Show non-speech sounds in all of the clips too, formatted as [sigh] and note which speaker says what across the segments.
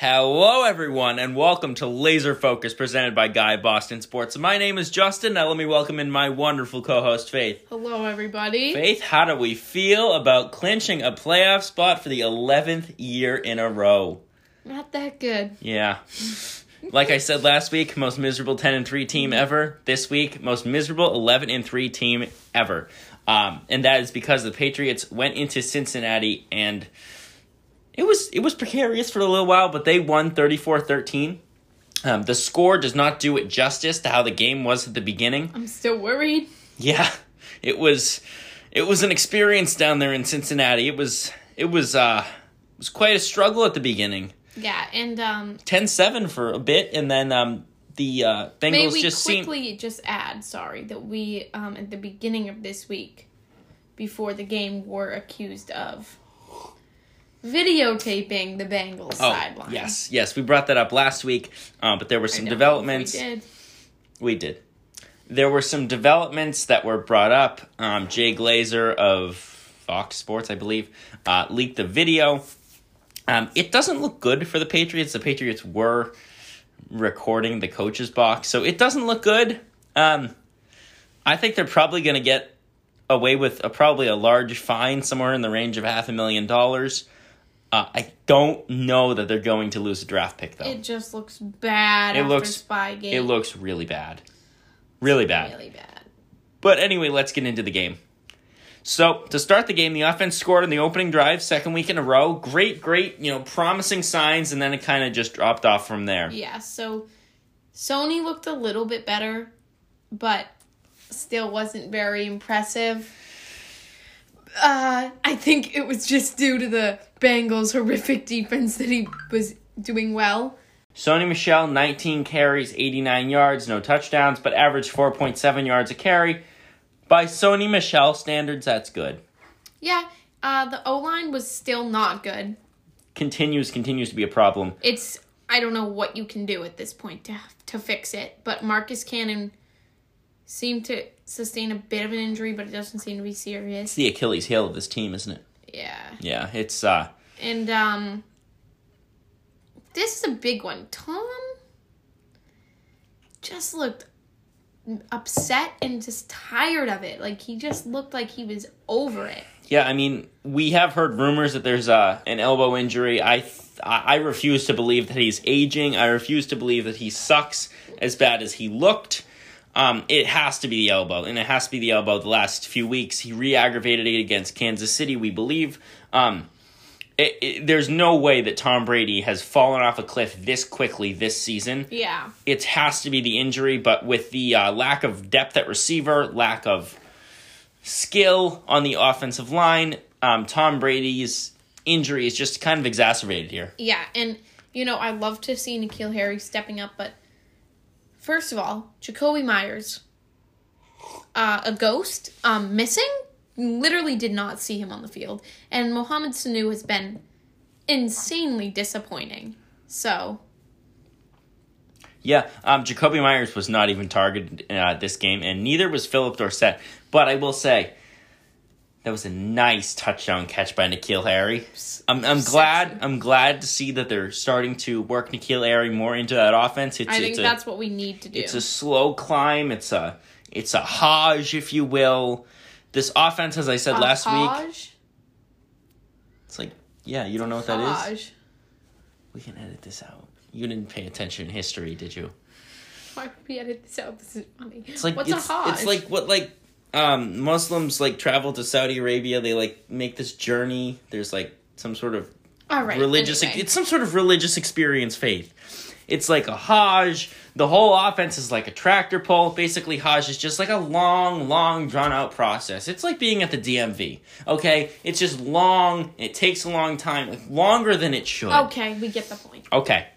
Speaker 1: Hello, everyone, and welcome to Laser Focus presented by Guy Boston Sports. My name is Justin. Now, let me welcome in my wonderful co host, Faith.
Speaker 2: Hello, everybody.
Speaker 1: Faith, how do we feel about clinching a playoff spot for the 11th year in a row?
Speaker 2: Not that good.
Speaker 1: Yeah. [laughs] Like I said last week, most miserable 10 and 3 team ever. This week, most miserable 11 and 3 team ever. Um, and that is because the Patriots went into Cincinnati and it was it was precarious for a little while, but they won 34-13. Um, the score does not do it justice to how the game was at the beginning.
Speaker 2: I'm still worried.
Speaker 1: Yeah, it was it was an experience down there in Cincinnati. It was it was uh it was quite a struggle at the beginning.
Speaker 2: Yeah, and um
Speaker 1: 10-7 for a bit and then um the uh Bengals
Speaker 2: may we
Speaker 1: just
Speaker 2: quickly just add, sorry, that we um at the beginning of this week, before the game, were accused of videotaping the Bengals
Speaker 1: Oh,
Speaker 2: sideline.
Speaker 1: yes, yes, we brought that up last week, uh, but there were some developments.
Speaker 2: We did.
Speaker 1: We did. There were some developments that were brought up. Um, Jay Glazer of Fox Sports, I believe, uh, leaked the video. Um, it doesn't look good for the Patriots. The Patriots were recording the coach's box, so it doesn't look good. Um, I think they're probably going to get away with a, probably a large fine, somewhere in the range of half a million dollars. Uh, I don't know that they're going to lose a draft pick, though.
Speaker 2: It just looks bad
Speaker 1: It looks-
Speaker 2: Spygate.
Speaker 1: it looks really bad. Really bad.
Speaker 2: really bad.
Speaker 1: But anyway, let's get into the game. So, to start the game, the offense scored on the opening drive, second week in a row. Great, great, you know, promising signs, and then it kind of just dropped off from there.
Speaker 2: Yeah, so Sony looked a little bit better, but still wasn't very impressive. Uh, I think it was just due to the Bengals' horrific defense that he was doing well.
Speaker 1: Sony Michel, 19 carries, 89 yards, no touchdowns, but averaged 4.7 yards a carry. By Sony Michel standards, that's good.
Speaker 2: Yeah, uh, the O line was still not good.
Speaker 1: Continues, continues to be a problem.
Speaker 2: It's I don't know what you can do at this point to to fix it, but Marcus Cannon seemed to sustain a bit of an injury, but it doesn't seem to be serious.
Speaker 1: It's the Achilles heel of this team, isn't it?
Speaker 2: Yeah.
Speaker 1: Yeah, it's, uh,
Speaker 2: And um this is a big one. Tom just looked upset and just tired of it. Like he just looked like he was over it.
Speaker 1: Yeah, I mean, we have heard rumors that there's uh, an elbow injury. I th- I I refuse to believe that he's aging. I refuse to believe that he sucks as bad as he looked. Um, it has to be the elbow, and it has to be the elbow. The last few weeks, he re-aggravated it against Kansas City. We believe. Um, it, it, there's no way that Tom Brady has fallen off a cliff this quickly this season
Speaker 2: Yeah.
Speaker 1: it has to be the injury, but with the uh, lack of depth at receiver, lack of skill on the offensive line, um, Tom Brady's injury is just kind of exacerbated here.
Speaker 2: Yeah, and you know, I love to see N'Keal Harry stepping up, but first of all, Jakobi Meyers, uh, a ghost, um, missing. Literally did not see him on the field, and Mohamed Sanu has been insanely disappointing. So
Speaker 1: Yeah, um, Jakobi Meyers was not even targeted uh, this game, and neither was Phillip Dorsett. But I will say, that was a nice touchdown catch by N'Keal Harry. I'm, I'm glad. I'm glad to see that they're starting to work N'Keal Harry more into that offense. It's,
Speaker 2: I think
Speaker 1: it's a,
Speaker 2: that's what we need to do.
Speaker 1: It's a slow climb. It's a it's a Hajj, if you will. This offense, as I said
Speaker 2: A
Speaker 1: last week, it's like yeah, you don't know what that is.
Speaker 2: Hajj.
Speaker 1: We can edit this out. You didn't pay attention in history, did you? [laughs]
Speaker 2: Why would we edit this out? This is funny.
Speaker 1: It's like
Speaker 2: What's
Speaker 1: it's,
Speaker 2: a Hajj?
Speaker 1: it's like what like um Muslims like travel to Saudi Arabia. They like make this journey. There's like some sort of
Speaker 2: all right.
Speaker 1: religious.
Speaker 2: anyway.
Speaker 1: It's some sort of religious experience faith. It's like a Hajj. The whole offense is like a tractor pull. Basically, Hajj is just like a long, long, drawn out process. It's like being at the DMV. Okay, it's just long. It takes a long time, like longer than it should.
Speaker 2: Okay, we get the point.
Speaker 1: Okay.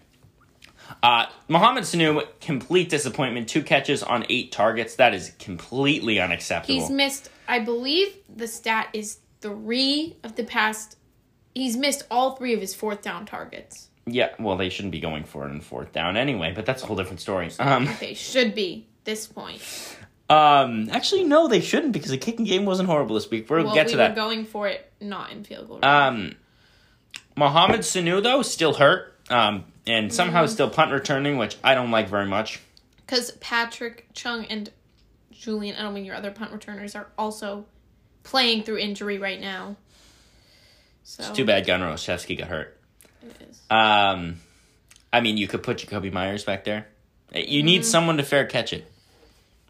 Speaker 1: Uh, Mohamed Sanu, complete disappointment. Two catches on eight targets. That is completely unacceptable.
Speaker 2: He's missed, I believe the stat is three of the past. He's missed all three of his fourth down targets.
Speaker 1: yeah, well, they shouldn't be going for it in fourth down anyway, but that's a whole different story. Um,
Speaker 2: They should be this point.
Speaker 1: Um, actually, no, they shouldn't because the kicking game wasn't horrible this week. We'll
Speaker 2: well,
Speaker 1: get
Speaker 2: we
Speaker 1: to
Speaker 2: were
Speaker 1: that.
Speaker 2: going for it not in field goal. range.
Speaker 1: Um, Mohamed Sanu though still hurt. Um, and somehow mm-hmm. still punt returning, which I don't like very much.
Speaker 2: Because Patrick Chung and Julian Edelman, your other punt returners, are also playing through injury right now. So
Speaker 1: It's too bad Gunnar Olszewski got hurt.
Speaker 2: it is.
Speaker 1: Um, I mean, you could put Jakobi Meyers back there. Eh, you need mm-hmm. someone to fair catch it.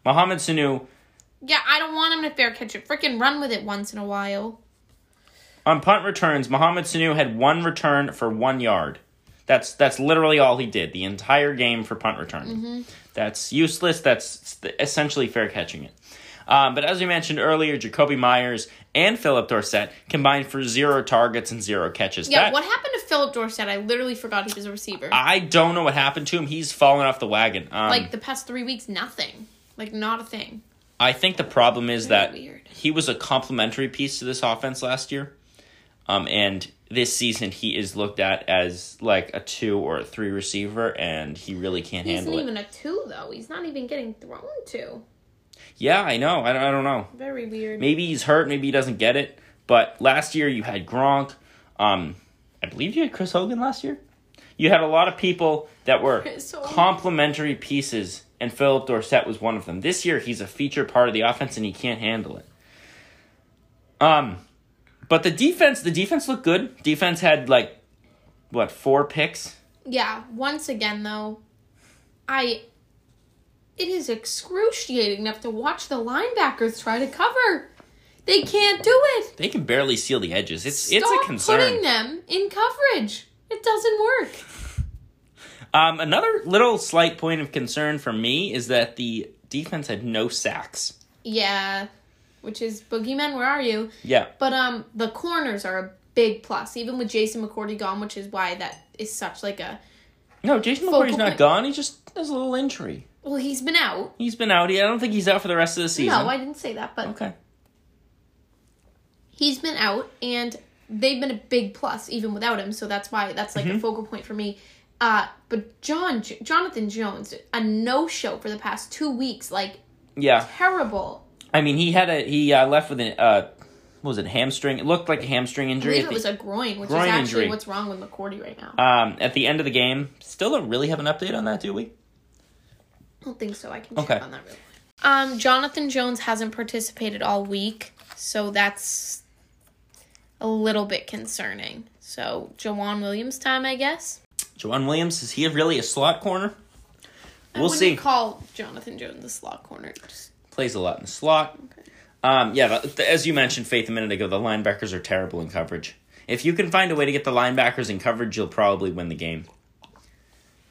Speaker 1: Mohamed Sanu
Speaker 2: Yeah, I don't want him to fair catch it. Freaking run with it once in a while.
Speaker 1: on punt returns. Mohamed Sanu had one return for one yard. That's that's literally all he did the entire game for punt return. That's useless. That's essentially fair catching it. Um, but as we mentioned earlier, Jakobi Meyers and Phillip Dorsett combined for zero targets and zero catches.
Speaker 2: Yeah,
Speaker 1: That-
Speaker 2: what happened to Phillip Dorsett? I literally forgot he was a receiver.
Speaker 1: I don't know what happened to him. He's fallen off the wagon. Um,
Speaker 2: like the past three weeks, nothing. Like not a thing.
Speaker 1: I think the problem is
Speaker 2: Very
Speaker 1: that
Speaker 2: weird.
Speaker 1: he was a complementary piece to this offense last year. Um, and this season he is looked at as like a two or a three receiver, and he really can't
Speaker 2: He
Speaker 1: handle it.
Speaker 2: even a two though. He's not even getting thrown to.
Speaker 1: Yeah, I know. I don't, I don't know.
Speaker 2: Very weird.
Speaker 1: Maybe he's hurt. Maybe he doesn't get it. But last year you had Gronk. Um, I believe you had Chris Hogan last year. You had a lot of people that were complementary pieces, and Phillip Dorsett was one of them. This year he's a feature part of the offense, and he can't handle it. Um, but the defense, the defense looked good. Defense had like what four picks.
Speaker 2: Yeah, once again though, I it is excruciating enough to watch the linebackers try to cover. They can't do it.
Speaker 1: They can barely seal the edges. It's it's a concern.
Speaker 2: putting them in coverage. It doesn't work. [laughs]
Speaker 1: Um, another little slight point of concern for me is that the defense had no sacks.
Speaker 2: Yeah, which is boogeyman. Where are you?
Speaker 1: Yeah,
Speaker 2: But um, the corners are a big plus, even with Jason McCourty gone, which is why that is such like a.
Speaker 1: no, Jason McCourty's not
Speaker 2: point.
Speaker 1: gone. He just has a little injury.
Speaker 2: Well, he's been out.
Speaker 1: He's been out. I don't think he's out for the rest of the season.
Speaker 2: No, I didn't say that, but
Speaker 1: okay.
Speaker 2: he's been out and they've been a big plus even without him so that's why that's
Speaker 1: Mm-hmm.
Speaker 2: like a focal point for me uh but john jonathan jones a no show for the past two weeks like
Speaker 1: Yeah,
Speaker 2: terrible
Speaker 1: I mean he had a he uh, left with an uh, what was it hamstring? It looked like a hamstring injury.
Speaker 2: i
Speaker 1: believe
Speaker 2: it was a groin which
Speaker 1: groin
Speaker 2: is actually
Speaker 1: injury.
Speaker 2: what's wrong with McCourty right now
Speaker 1: um, at the end of the game, still don't really have an update on that, do we?
Speaker 2: i don't think so i can
Speaker 1: Okay.
Speaker 2: check on that real quick um jonathan jones hasn't participated all week so that's a little bit concerning so JoeJuan williams time i guess
Speaker 1: JoeJuan Williams is he really a slot corner? We'll
Speaker 2: wouldn't
Speaker 1: see.
Speaker 2: call jonathan jones a slot corner just
Speaker 1: Plays a lot in the slot.
Speaker 2: okay.
Speaker 1: Um, yeah, but as you mentioned, Faith, a minute ago, the linebackers are terrible in coverage. If you can find a way to get the linebackers in coverage, you'll probably win the game.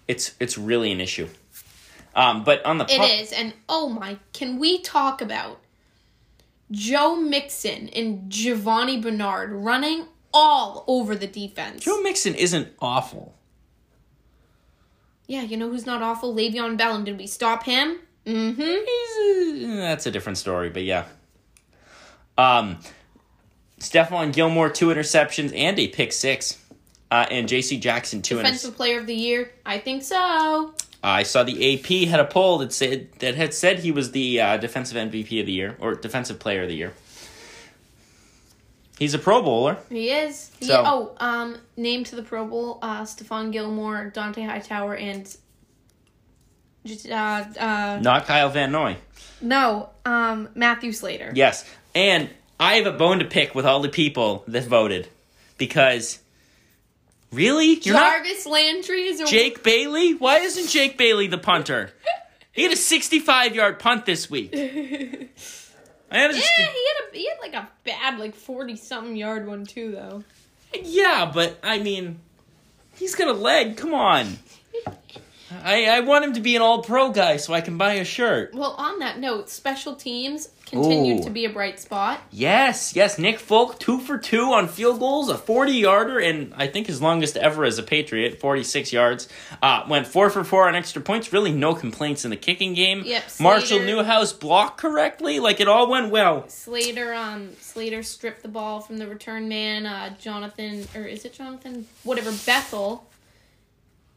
Speaker 1: It's it's really an issue. Um, but on the
Speaker 2: It
Speaker 1: punt-
Speaker 2: is, and oh my, can we talk about Joe Mixon and Giovani Bernard running all over the defense?
Speaker 1: Joe Mixon isn't awful.
Speaker 2: yeah, you know who's not awful? Le'Veon Bell, and did we stop him? Mm-hmm.
Speaker 1: He's, uh, that's a different story, but yeah. Um, Stephon Gilmore two interceptions and a pick six, uh, and J.C. Jackson two interceptions.
Speaker 2: Defensive Player of the Year? I think so.
Speaker 1: I saw the AP had a poll that said that had said he was the uh, defensive MVP of the year or defensive player of the year. He's a Pro Bowler.
Speaker 2: He is.
Speaker 1: So-
Speaker 2: oh, um, named to the Pro Bowl: uh, Stephon Gilmore, Dont'a Hightower, and uh, uh,
Speaker 1: Not Kyle Van Noy.
Speaker 2: no, um, Matthew Slater.
Speaker 1: Yes. And I have a bone to pick with all the people that voted. Because really? You're not
Speaker 2: Jarvis Landry is a
Speaker 1: Jake Bailey? Why isn't Jake Bailey the punter? He had a 65 yard punt this week. [laughs] I
Speaker 2: Yeah,
Speaker 1: understand.
Speaker 2: he had a he had like a bad like forty something yard one too though.
Speaker 1: Yeah, but I mean, he's got a leg. Come on. [laughs] I, I want him to be an all pro guy so I can buy a shirt.
Speaker 2: Well, on that note, special teams continued
Speaker 1: Ooh.
Speaker 2: to be a bright spot.
Speaker 1: Yes, yes, Nick Folk, two for two on field goals, a 40 yarder, and I think his longest ever as a Patriot, 46 yards. Uh, went four for four on extra points. Really, no complaints in the kicking game.
Speaker 2: Yep,
Speaker 1: Marshall
Speaker 2: Slater-
Speaker 1: Newhouse blocked correctly. Like it all went well.
Speaker 2: Slater um Slater stripped the ball from the return man. Uh, Jonathan or is it Jonathan? Whatever Bethel.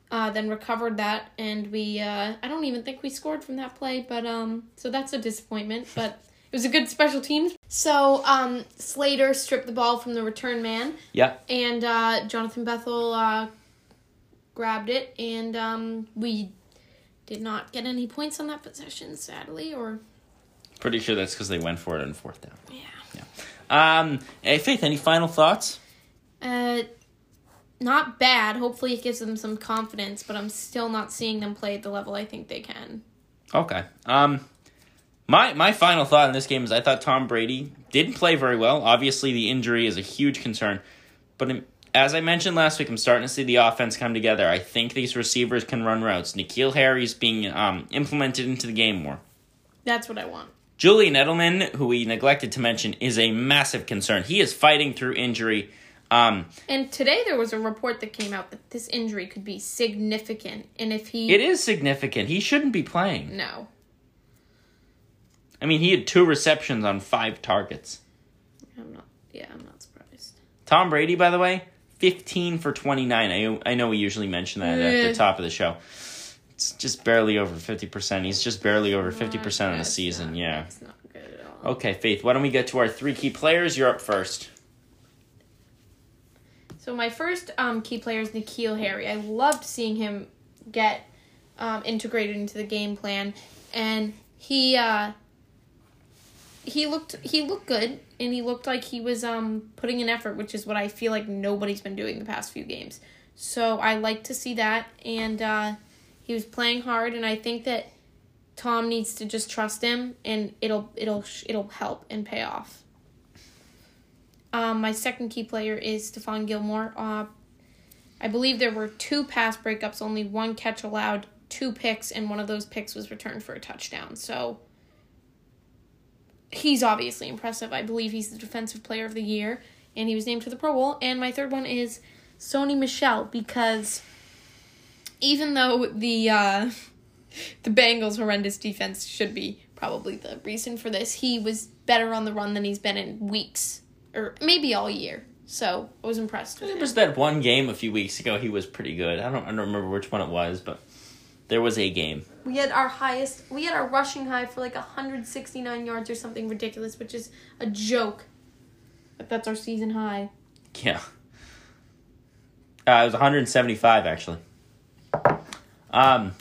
Speaker 2: Uh, then recovered that, and we uh, I don't even think we scored from that play, but um so that's a disappointment. But it was a good special teams. So um Slater stripped the ball from the return man.
Speaker 1: Yeah.
Speaker 2: And uh, Jonathan Bethel uh, grabbed it, and um, we did not get any points on that possession, sadly. Or
Speaker 1: Pretty sure that's because they went for it on fourth down.
Speaker 2: yeah,
Speaker 1: Um, hey, Faith, any final thoughts?
Speaker 2: uh, not bad. Hopefully, it gives them some confidence, but I'm still not seeing them play at the level I think they can.
Speaker 1: Okay. Um, my my final thought in this game is I thought Tom Brady didn't play very well. Obviously, the injury is a huge concern, but in, as I mentioned last week, I'm starting to see the offense come together. I think these receivers can run routes. N'Keal Harry's being um, implemented into the game more.
Speaker 2: That's what I want.
Speaker 1: Julian Edelman, who we neglected to mention, is a massive concern. He is fighting through injury. Um,
Speaker 2: And today there was a report that came out that this injury could be significant, and if he
Speaker 1: it is significant. He shouldn't be playing.
Speaker 2: no,
Speaker 1: I mean, he had two receptions on five targets.
Speaker 2: I'm not. Yeah, I'm not surprised.
Speaker 1: Tom Brady, by the way, 15 for 29. I, I know we usually mention that at the
Speaker 2: Eh.
Speaker 1: top of the show. It's just barely over 50%. He's just barely over 50% on the season.
Speaker 2: not-
Speaker 1: Yeah.
Speaker 2: that's not good at all.
Speaker 1: Okay, Faith, why don't we get to our three key players? You're up first.
Speaker 2: So my first um, key player is N'Keal Harry. I loved seeing him get um, integrated into the game plan, and he uh, he looked he looked good, and he looked like he was um, putting an effort, which is what I feel like nobody's been doing the past few games. So I like to see that, and uh, he was playing hard, and I think that Tom needs to just trust him, and it'll it'll it'll help and pay off. Um, my second key player is Stephon Gilmore. Uh, I believe there were two pass breakups, only one catch allowed, two picks, and one of those picks was returned for a touchdown. So he's obviously impressive. I believe he's the defensive player of the year, and he was named to the Pro Bowl. And my third one is Sony Michel because even though the uh, [laughs] the Bengals' horrendous defense should be probably the reason for this, he was better on the run than he's been in weeks or maybe all year. So I was impressed with
Speaker 1: There
Speaker 2: him.
Speaker 1: was that one game a few weeks ago. He was pretty good. I don't, I don't remember which one it was, but there was a game.
Speaker 2: We had our highest, we had our rushing high for like 169 yards or something ridiculous, which is a joke. But that's our season high.
Speaker 1: Yeah. Uh, it was 175 actually. Um,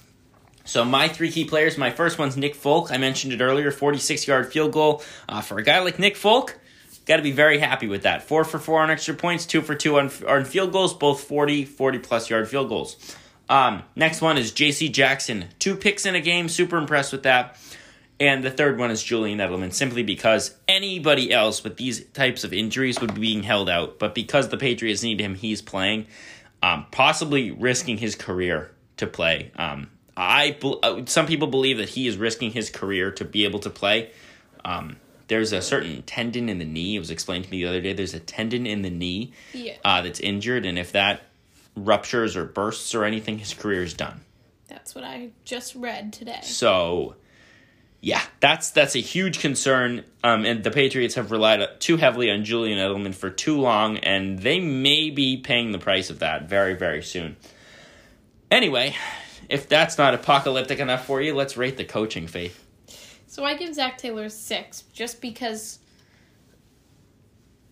Speaker 1: so my three key players. My first one's Nick Folk. I mentioned it earlier. 46 yard field goal uh, for a guy like Nick Folk. Got to be very happy with that. Four for four on extra points. Two for two on on field goals. Both 40 40 plus yard field goals. Um, next one is J.C. Jackson. Two picks in a game. Super impressed with that. And the third one is Julian Edelman, simply because anybody else with these types of injuries would be being held out. But because the Patriots need him, he's playing, um, possibly risking his career to play. Um, I uh, some people believe that he is risking his career to be able to play. Um, there's a certain tendon in the knee. It was explained to me the other day. There's a tendon in the knee
Speaker 2: Yeah.
Speaker 1: uh, that's injured, and if that ruptures or bursts or anything, his career is done.
Speaker 2: That's what I just read today.
Speaker 1: So, yeah, that's that's a huge concern. Um, and the Patriots have relied too heavily on Julian Edelman for too long, and they may be paying the price of that very, very soon. Anyway, if that's not apocalyptic enough for you, let's rate the coaching, Faith.
Speaker 2: So I give Zac Taylor a six just because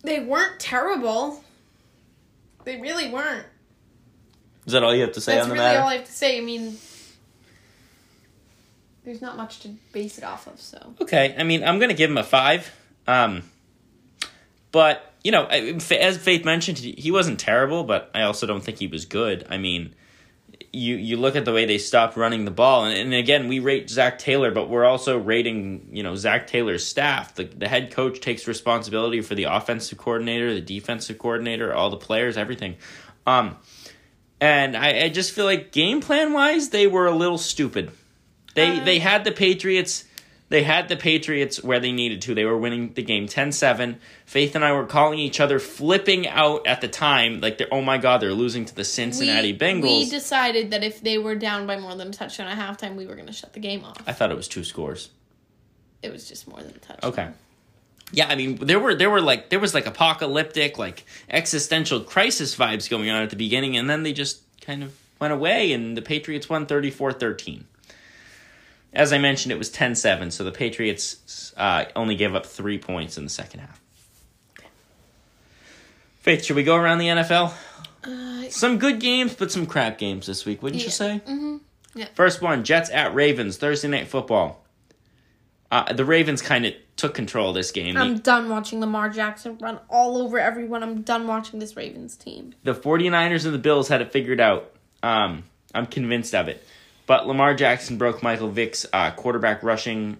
Speaker 2: they weren't terrible. They really weren't.
Speaker 1: Is that all you have to say
Speaker 2: That's
Speaker 1: on the
Speaker 2: really
Speaker 1: matter?
Speaker 2: all I have to say. I mean, there's not much to base it off of. So
Speaker 1: Okay, I mean, I'm going to give him a five. Um, but you know, I- as Faith mentioned, he he wasn't terrible, but I also don't think he was good. I mean, you you look at the way they stopped running the ball, and, and again, we rate Zac Taylor, but we're also rating you know Zac Taylor's staff. The the head coach takes responsibility for the offensive coordinator, the defensive coordinator, all the players, everything. Um, and I, I just feel like game plan wise, they were a little stupid. They
Speaker 2: Uh,
Speaker 1: they had the Patriots. They had the Patriots where they needed to. They were winning the game 10-7. Faith and I were calling each other flipping out at the time, like they're oh my god, they're losing to the Cincinnati
Speaker 2: we,
Speaker 1: Bengals.
Speaker 2: We decided that if they were down by more than a touchdown at halftime, we were going to shut the game off.
Speaker 1: I thought it was two scores.
Speaker 2: It was just more than a touchdown.
Speaker 1: Okay. Yeah, I mean there were there were like there was like apocalyptic like existential crisis vibes going on at the beginning and then they just kind of went away and the Patriots won 34-13. As I mentioned it was 10-7 so the Patriots uh, only gave up 3 points in the second half. Faith, should we go around the NFL?
Speaker 2: Uh,
Speaker 1: Some good games, but some crap games this week, wouldn't you
Speaker 2: Yeah.
Speaker 1: say?
Speaker 2: mhm. Yeah.
Speaker 1: First one Jets at Ravens, Thursday Night Football. Uh, the Ravens kind of took control of this game.
Speaker 2: I'm done watching Lamar Jackson run all over everyone. I'm done watching this Ravens team.
Speaker 1: the 49ers and the Bills had it figured out. Um, I'm convinced of it. But Lamar Jackson broke Michael Vick's uh, quarterback rushing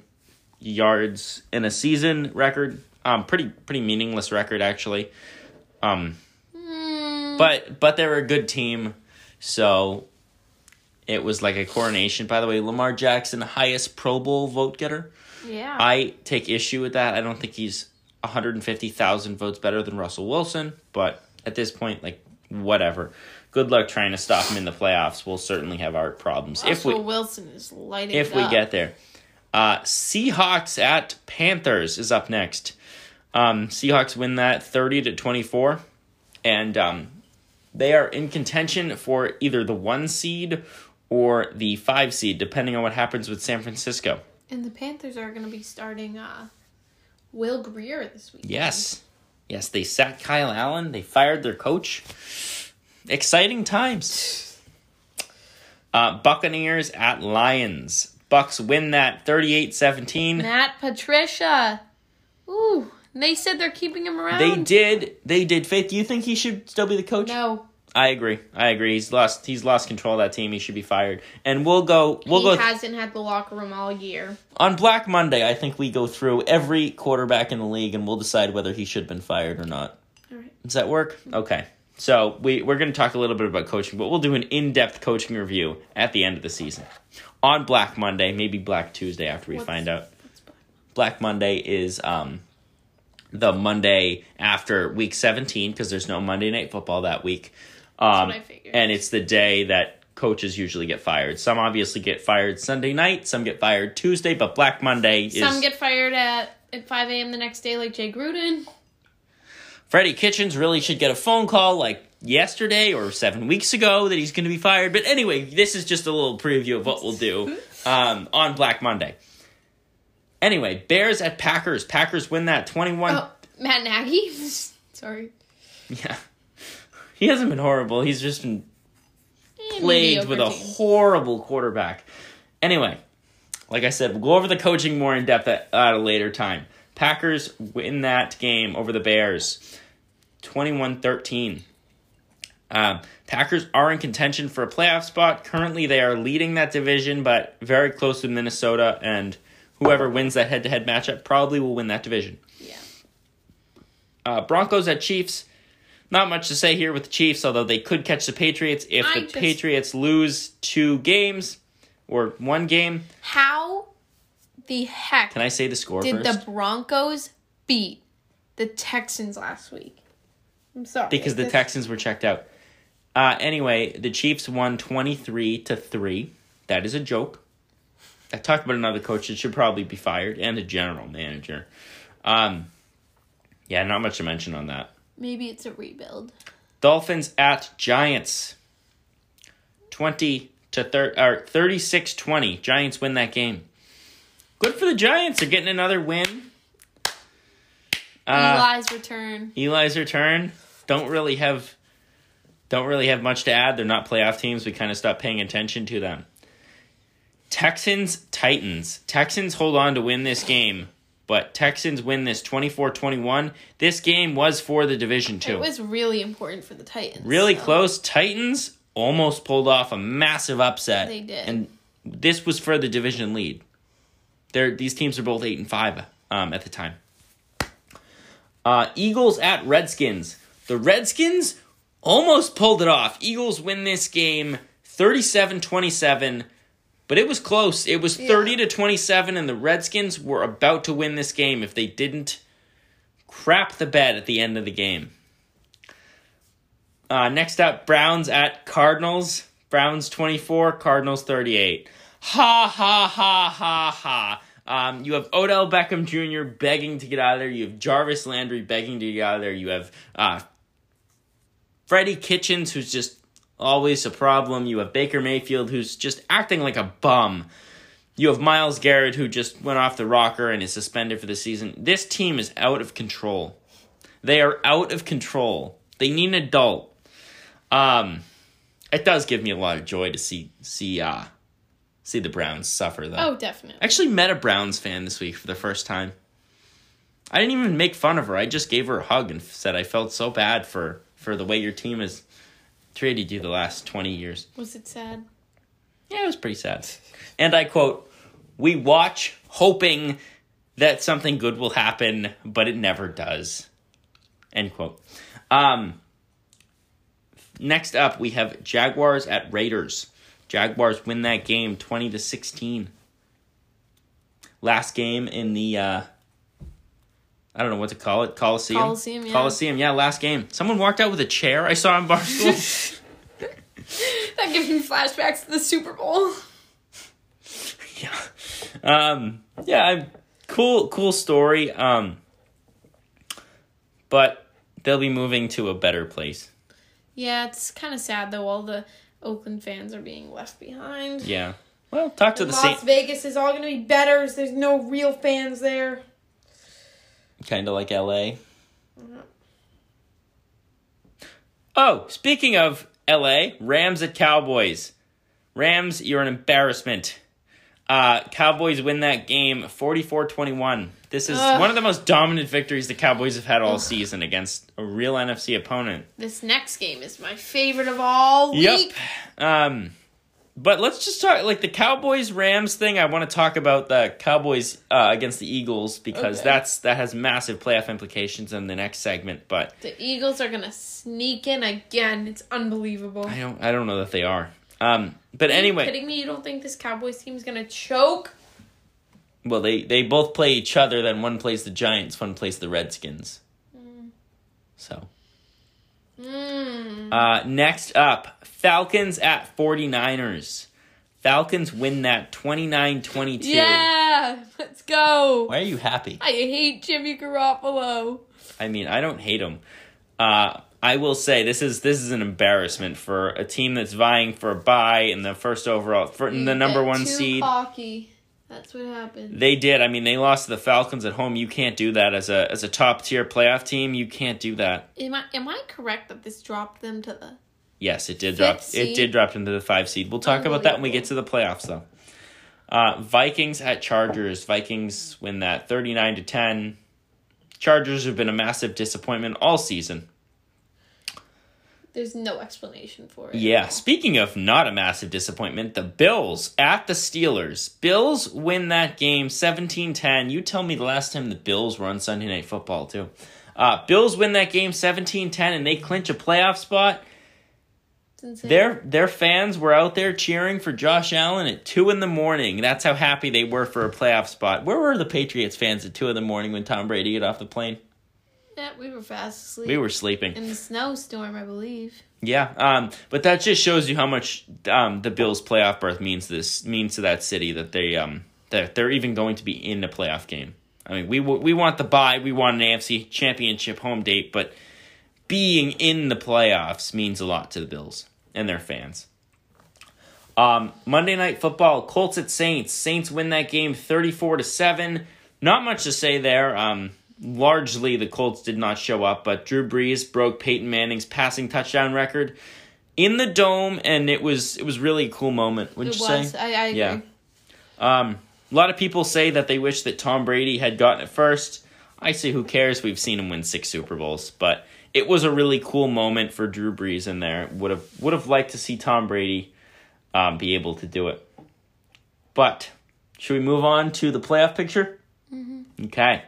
Speaker 1: yards in a season record. Um, pretty pretty meaningless record actually. Um,
Speaker 2: Mm,
Speaker 1: but but they were a good team, so it was like a coronation. By the way, Lamar Jackson, highest Pro Bowl vote getter.
Speaker 2: yeah.
Speaker 1: I take issue with that. I don't think he's 150,000 votes better than Russell Wilson, but at this point, like, whatever. Good luck trying to stop him in the playoffs. We'll certainly have our problems if we
Speaker 2: Wilson is lighting
Speaker 1: if we
Speaker 2: up.
Speaker 1: get there. Uh, Seahawks at Panthers is up next. Um, Seahawks win that 30 to 24, and um, they are in contention for either the one seed or the five seed, depending on what happens with San Francisco.
Speaker 2: And the Panthers are going to be starting uh, Will Grier this week.
Speaker 1: Yes. Yes, they sacked Kyle Allen. They fired their coach. Exciting times. Uh, Buccaneers at Lions. Bucks win that 38-17.
Speaker 2: Matt Patricia. Ooh, they said they're keeping him around.
Speaker 1: They did. They did. Faith, do you think he should still be the coach?
Speaker 2: No,
Speaker 1: I agree. I agree. He's lost. He's lost control of that team. He should be fired. And we'll go. We'll
Speaker 2: he
Speaker 1: go
Speaker 2: hasn't had the locker room all year.
Speaker 1: on Black Monday. I think we go through every quarterback in the league, and we'll decide whether he should have been fired or not.
Speaker 2: All right.
Speaker 1: Does that work? Okay. So we we're going to talk a little bit about coaching, but we'll do an in-depth coaching review at the end of the season on Black Monday, maybe Black Tuesday after we
Speaker 2: What's-
Speaker 1: find out.
Speaker 2: Black?
Speaker 1: Monday is um the Monday after week 17 because there's no Monday night football that week. Um
Speaker 2: what I figured.
Speaker 1: and it's the day that coaches usually get fired. Some obviously get fired Sunday night, some get fired Tuesday, but Black Monday is
Speaker 2: Some get fired at, at 5 a.m. the next day, like Jay Gruden.
Speaker 1: Freddie Kitchens really should get a phone call like yesterday or seven weeks ago that he's going to be fired. But anyway, this is just a little preview of what we'll do um, on Black Monday. Anyway, Bears at Packers. Packers win that 21.
Speaker 2: Oh, Matt Nagy. [laughs] Sorry.
Speaker 1: Yeah. [laughs] He hasn't been horrible. He's just been
Speaker 2: Eh,
Speaker 1: plagued with a
Speaker 2: team.
Speaker 1: horrible quarterback. Anyway, like I said, we'll go over the coaching more in depth at, at a later time. Packers win that game over the Bears 21 13. Um, Packers are in contention for a playoff spot. Currently, they are leading that division, but very close to Minnesota, and whoever wins that head to head matchup probably will win that division.
Speaker 2: Yeah.
Speaker 1: Uh, Broncos at Chiefs. Not much to say here with the Chiefs, although they could catch the Patriots if
Speaker 2: I
Speaker 1: the
Speaker 2: just-
Speaker 1: Patriots lose two games or one game.
Speaker 2: How the heck
Speaker 1: Can I say the score
Speaker 2: did
Speaker 1: first?
Speaker 2: the Broncos beat the Texans last week? I'm sorry.
Speaker 1: because the
Speaker 2: This-
Speaker 1: Texans were checked out. Uh, anyway, the Chiefs won twenty three to three. That is a joke. I talked about another coach that should probably be fired and a general manager. Um, yeah, not much to mention on that.
Speaker 2: Maybe it's a rebuild.
Speaker 1: Dolphins at Giants. 20 to thir- or 36-20. Giants win that game. Good for the Giants. They're getting another win. Uh,
Speaker 2: Eli's return.
Speaker 1: Eli's return. Don't really have don't really have much to add. They're not playoff teams. We kind of stopped paying attention to them. Texans Titans. Texans hold on to win this game, but Texans win this 24-21. This game was for the division too.
Speaker 2: It was really important for the Titans.
Speaker 1: Really
Speaker 2: so-
Speaker 1: close. Titans almost pulled off a massive upset.
Speaker 2: They did.
Speaker 1: And this was for the division lead. They're, these teams are both 8 and 5 um, at the time. Uh, Eagles at Redskins. The Redskins almost pulled it off. Eagles win this game 37 27, but it was close. It was 30 to 27, and the Redskins were about to win this game if they didn't crap the bed at the end of the game. Uh, next up, Browns at Cardinals. Browns 24, Cardinals 38. Ha ha ha ha ha. Um, you have Odell Beckham Jr. begging to get out of there. You have Jarvis Landry begging to get out of there. You have uh, Freddie Kitchens, who's just always a problem. You have Baker Mayfield, who's just acting like a bum. You have Myles Garrett, who just went off the rocker and is suspended for the season. This team is out of control. They are out of control. They need an adult. Um, it does give me a lot of joy to see see uh see the Browns suffer though.
Speaker 2: Oh, definitely.
Speaker 1: I actually met a Browns fan this week for the first time. I didn't even make fun of her. I just gave her a hug and said I felt so bad for for the way your team has treated you the last 20 years.
Speaker 2: Was it sad?
Speaker 1: Yeah, it was pretty sad. And I quote, "We watch hoping that something good will happen, but it never does." End quote. Um next up we have Jaguars at Raiders. Jaguars win that game 20 to 16. Last game in the uh I don't know what to call it. Coliseum.
Speaker 2: Coliseum, yeah.
Speaker 1: Coliseum, yeah, last game. Someone walked out with a chair I saw in Barstool. [laughs] [laughs]
Speaker 2: That gives me flashbacks to the Super Bowl. [laughs]
Speaker 1: yeah. Um yeah, I, cool cool story. Um but they'll be moving to a better place.
Speaker 2: Yeah, it's kind of sad though. All the Oakland fans are being left behind.
Speaker 1: Yeah. Well, talk to the
Speaker 2: Las Vegas is all going to be better. as There's no real fans there.
Speaker 1: kind of like LA. Uh-huh. Oh, speaking of LA, Rams at Cowboys. Rams, you're an embarrassment. Uh, Cowboys win that game 44-21. This is
Speaker 2: Ugh.
Speaker 1: one of the most dominant victories the Cowboys have had all season against a real NFC opponent.
Speaker 2: This next game is my favorite of all week.
Speaker 1: Yep. Um, but let's just talk like the Cowboys Rams thing. I want to talk about the Cowboys uh, against the Eagles because
Speaker 2: Okay.
Speaker 1: that's that has massive playoff implications in the next segment. But
Speaker 2: The Eagles are going to sneak in again. It's unbelievable.
Speaker 1: I don't I don't know that they are. Um, but
Speaker 2: Are you
Speaker 1: anyway,
Speaker 2: kidding me? You don't think this Cowboys team's going to choke?
Speaker 1: well they they both play each other. Then one plays the Giants, one plays the Redskins. So
Speaker 2: Mm.
Speaker 1: uh, next up, Falcons at 49ers. Falcons win that 29-22.
Speaker 2: Yeah, let's go.
Speaker 1: Why are you happy?
Speaker 2: I hate Jimmy Garoppolo.
Speaker 1: I mean, I don't hate him. Uh, I will say this is this is an embarrassment for a team that's vying for a bye in the first overall for in the number one
Speaker 2: too
Speaker 1: seed.
Speaker 2: Cocky. That's what happened.
Speaker 1: They did. I mean, they lost to the Falcons at home. You can't do that as a as a top tier playoff team. You can't do that.
Speaker 2: Am I am I correct that this dropped them to the?
Speaker 1: Yes, it did drop. It did drop into the five seed. We'll talk about that when we get to the playoffs, though. Uh, Vikings at Chargers. Vikings win that thirty nine to ten. Chargers have been a massive disappointment all season.
Speaker 2: There's no explanation for it.
Speaker 1: Yeah, speaking of not a massive disappointment, the Bills at the Steelers. Bills win that game 17-10. You tell me the last time the Bills were on Sunday Night Football, too. Uh, Bills win that game 17-10 and they clinch a playoff spot. Their their fans were out there cheering for Josh Allen at 2 in the morning. That's how happy they were for a playoff spot. Where were the Patriots fans at 2 in the morning when Tom Brady got off the plane?
Speaker 2: Yeah, we were fast asleep.
Speaker 1: We were sleeping.
Speaker 2: in the snowstorm, I believe.
Speaker 1: Yeah, um, but that just shows you how much um, the Bills' playoff berth means this means to that city that they um that they're even going to be in a playoff game. I mean, we w- we want the bye, we want an AFC Championship home date, but being in the playoffs means a lot to the Bills and their fans. Um, Monday Night Football, Colts at Saints. Saints win that game thirty-four to seven. Not much to say there. Um, largely the Colts did not show up, but Drew Brees broke Peyton Manning's passing touchdown record in the dome, and it was it was really a cool moment. Wouldn't you
Speaker 2: was.
Speaker 1: say?
Speaker 2: I, I agree.
Speaker 1: Yeah. Um, a lot of people say that they wish that Tom Brady had gotten it first. I say, who cares? We've seen him win six Super Bowls, but it was a really cool moment for Drew Brees in there. Would have would have liked to see Tom Brady um, be able to do it. But should we move on to the playoff picture? Okay.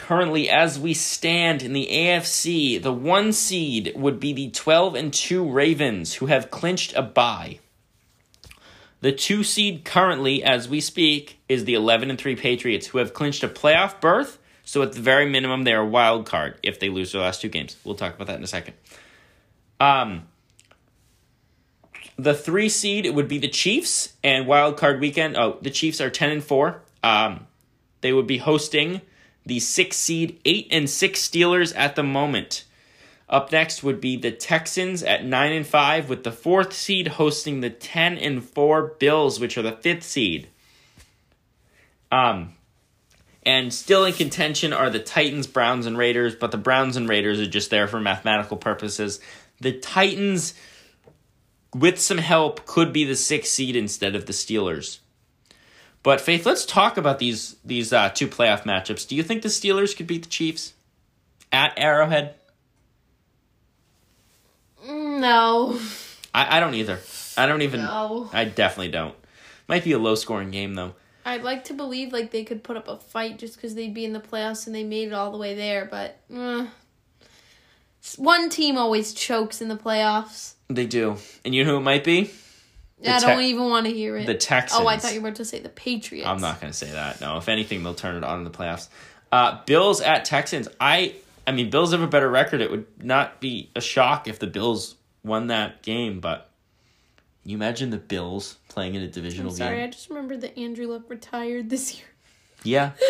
Speaker 1: Currently, as we stand in the AFC, the one seed would be the 12 and 2 Ravens, who have clinched a bye. The two seed currently, as we speak, is the 11 and 3 Patriots, who have clinched a playoff berth. So, at the very minimum, they are wild card if they lose their last two games. We'll talk about that in a second. Um, the three seed it would be the Chiefs, and wild card weekend. Oh, the Chiefs are 10 and 4. Um, they would be hosting the six seed, eight and six Steelers at the moment. Up next would be the Texans at nine and five, with the fourth seed hosting the ten and four Bills, which are the fifth seed. Um, and still in contention are the Titans, Browns, and Raiders, but the Browns and Raiders are just there for mathematical purposes. The Titans, with some help, could be the sixth seed instead of the Steelers. But Faith, let's talk about these these uh, two playoff matchups. Do you think the Steelers could beat the Chiefs at Arrowhead?
Speaker 2: No.
Speaker 1: I, I don't either. I don't even.
Speaker 2: No.
Speaker 1: I definitely don't. Might be a low scoring game though.
Speaker 2: I'd like to believe like they could put up a fight just because they'd be in the playoffs and they made it all the way there, but uh, one team always chokes in the playoffs.
Speaker 1: They do, and you know who it might be?
Speaker 2: I
Speaker 1: Te-
Speaker 2: don't even want to hear it.
Speaker 1: The Texans.
Speaker 2: oh, I thought you were about to say the Patriots.
Speaker 1: I'm not going to say that. No, if anything, they'll turn it on in the playoffs. Uh, Bills at Texans. I I mean, Bills have a better record. It would not be a shock if the Bills won that game, but can you imagine the Bills playing in a
Speaker 2: I'm
Speaker 1: divisional
Speaker 2: sorry, I just remembered that Andrew Luck retired this year.
Speaker 1: Yeah. [laughs]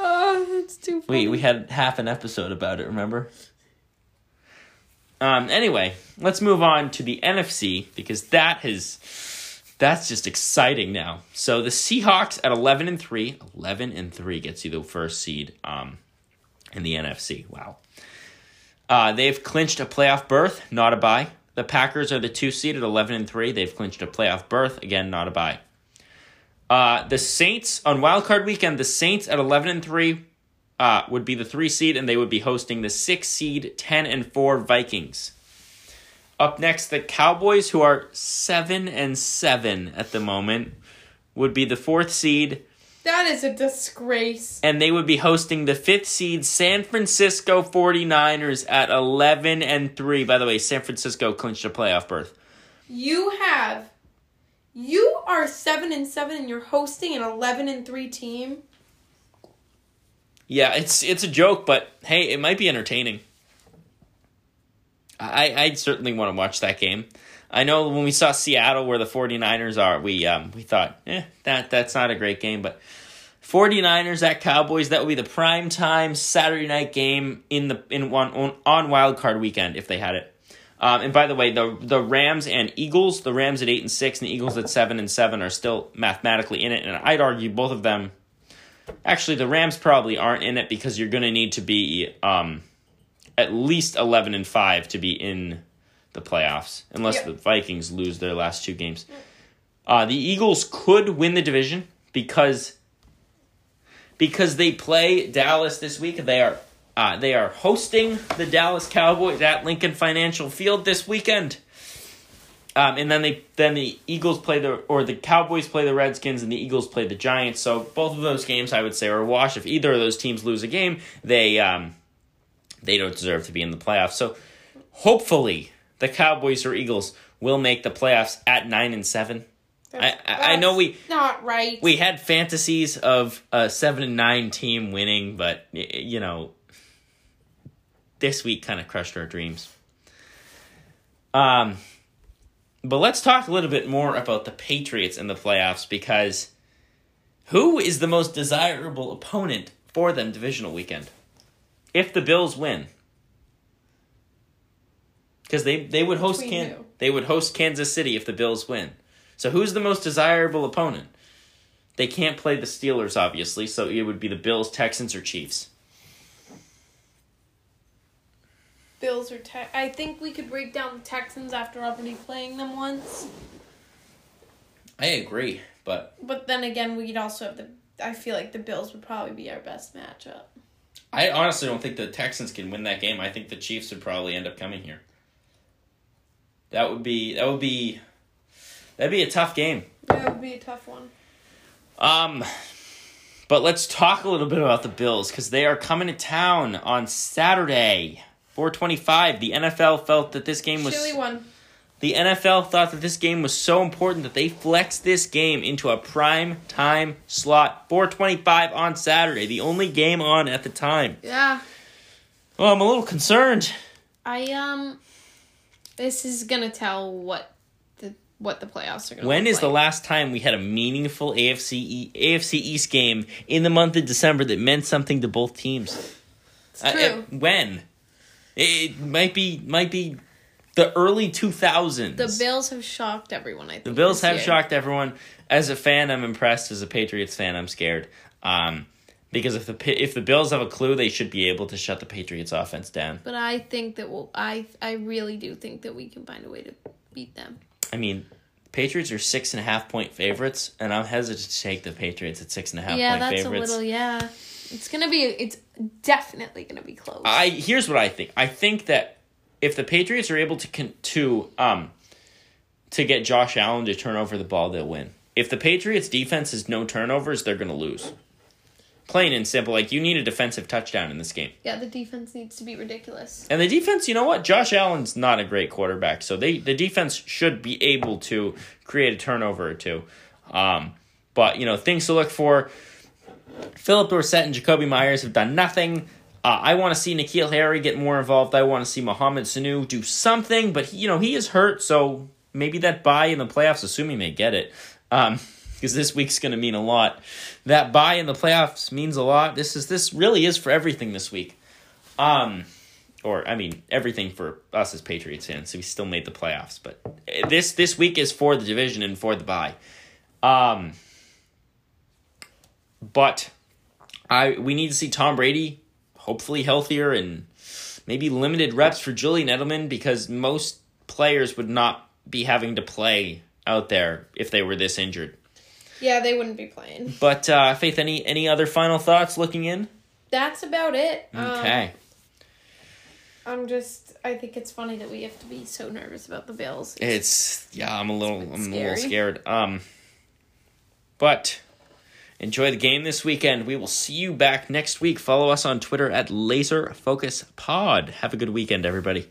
Speaker 2: Oh, that's too funny.
Speaker 1: Wait, we had half an episode about it, remember? Um anyway, let's move on to the NFC because that has that's just exciting now. So the Seahawks at 11 and 3, 11 and 3 gets you the first seed um in the NFC. Wow. Uh, they've clinched a playoff berth, not a bye. The Packers are the two seed at 11 and 3. They've clinched a playoff berth, again, not a bye. Uh, the Saints on Wild Card weekend, the Saints at 11 and 3 uh, would be the three seed, and they would be hosting the six seed, 10 and 4 Vikings. Up next, the Cowboys, who are 7 and 7 at the moment, would be the fourth seed,
Speaker 2: that is a disgrace.
Speaker 1: and they would be hosting the fifth seed San Francisco 49ers at 11 and 3. By the way, San Francisco clinched a playoff berth.
Speaker 2: You have, you are seven and seven, and you're hosting an eleven and three team.
Speaker 1: Yeah, it's it's a joke, but hey, it might be entertaining. I I certainly want to watch that game. I know when we saw Seattle where the 49ers are, we um we thought, eh, that that's not a great game, but 49ers at Cowboys, that would be the prime time Saturday night game in the in one on, on wild card weekend if they had it. Um, and by the way, the the Rams and Eagles, the Rams at eight and six, and the Eagles at seven and seven are still mathematically in it. And I'd argue both of them. Actually, the Rams probably aren't in it because you're going to need to be um, at least eleven and five to be in the playoffs, unless
Speaker 2: Yep.
Speaker 1: the Vikings lose their last two games. Uh, the Eagles could win the division because because they play Dallas this week. They are uh, they are hosting the Dallas Cowboys at Lincoln Financial Field this weekend. Um, and then they then the Eagles play the or the Cowboys play the Redskins and the Eagles play the Giants. So both of those games I would say are a wash. If either of those teams lose a game, they um, they don't deserve to be in the playoffs. So hopefully the Cowboys or Eagles will make the playoffs at nine and seven. I, I I know we
Speaker 2: not right.
Speaker 1: we had fantasies of a seven and nine team winning, but you know, this week kind of crushed our dreams. Um, but let's talk a little bit more about the Patriots in the playoffs because who is the most desirable opponent for them divisional weekend? If the Bills win, because they they would host Can
Speaker 2: who?
Speaker 1: they would host Kansas City if the Bills win. So who's the most desirable opponent? They can't play the Steelers, obviously, so it would be the Bills, Texans, or Chiefs.
Speaker 2: Bills or Te- I think we could break down the Texans after already playing them once.
Speaker 1: I agree, but
Speaker 2: But then again, we'd also have the. I feel like the Bills would probably be our best matchup.
Speaker 1: I honestly don't think the Texans can win that game. I think the Chiefs would probably end up coming here. That would be that would be that'd be a tough game.
Speaker 2: That would be a tough one.
Speaker 1: Um, but let's talk a little bit about the Bills because they are coming to town on Saturday, four twenty-five. The NFL felt that this game was
Speaker 2: Chilly one.
Speaker 1: the NFL thought that this game was so important that they flexed this game into a prime time slot, four twenty-five on Saturday, the only game on at the time.
Speaker 2: Yeah.
Speaker 1: Well, I'm a little concerned.
Speaker 2: I um. This is gonna tell what the what the playoffs are gonna.
Speaker 1: When is the last time we had a meaningful AFC E- AFC East game in the month of December that meant something to both teams?
Speaker 2: It's
Speaker 1: Uh,
Speaker 2: true.
Speaker 1: uh, when? It, might be might be the early two thousands.
Speaker 2: the Bills have shocked everyone. I think
Speaker 1: The Bills have
Speaker 2: year.
Speaker 1: shocked everyone. As a fan, I'm impressed. As a Patriots fan, I'm scared. Um, Because if the if the Bills have a clue, they should be able to shut the Patriots offense down.
Speaker 2: But I think that we'll. I I really do think that we can find a way to beat them.
Speaker 1: I mean, Patriots are six and a half point favorites, and I'm hesitant to take the Patriots at six and a half
Speaker 2: yeah,
Speaker 1: point
Speaker 2: that's
Speaker 1: favorites.
Speaker 2: a little. Yeah, it's gonna be. It's definitely gonna be close.
Speaker 1: I here's what I think. I think that if the Patriots are able to con- to um to get Josh Allen to turn over the ball, they'll win. If the Patriots defense has no turnovers, they're going to lose. Plain and simple. Like you need a defensive touchdown in this game.
Speaker 2: yeah, the defense needs to be ridiculous.
Speaker 1: And the defense, you know what? Josh Allen's not a great quarterback, so they the defense should be able to create a turnover or two. Um, but you know, things to look for. Phillip Dorsett and Jakobi Meyers have done nothing. Uh, I want to see N'Keal Harry get more involved. I want to see Mohamed Sanu do something, but he, you know he is hurt, so maybe that bye in the playoffs, assuming they get it, [laughs] because this week's going to mean a lot. That bye in the playoffs means a lot. This is this really is for everything this week. Um, or I mean everything for us as Patriots fans. So we still made the playoffs, but this this week is for the division and for the bye. Um, but I we need to see Tom Brady hopefully healthier and maybe limited reps for Julian Edelman because most players would not be having to play out there if they were this injured.
Speaker 2: Yeah, they wouldn't be playing.
Speaker 1: But uh, Faith, any any other final thoughts looking in?
Speaker 2: That's about it. Um,
Speaker 1: Okay.
Speaker 2: I'm just. I think it's funny that we have to be so nervous about the Bills.
Speaker 1: It's yeah, I'm a little I'm a little scared. Um but enjoy the game this weekend. We will see you back next week. Follow us on Twitter at Laser Focus Pod. Have a good weekend, everybody.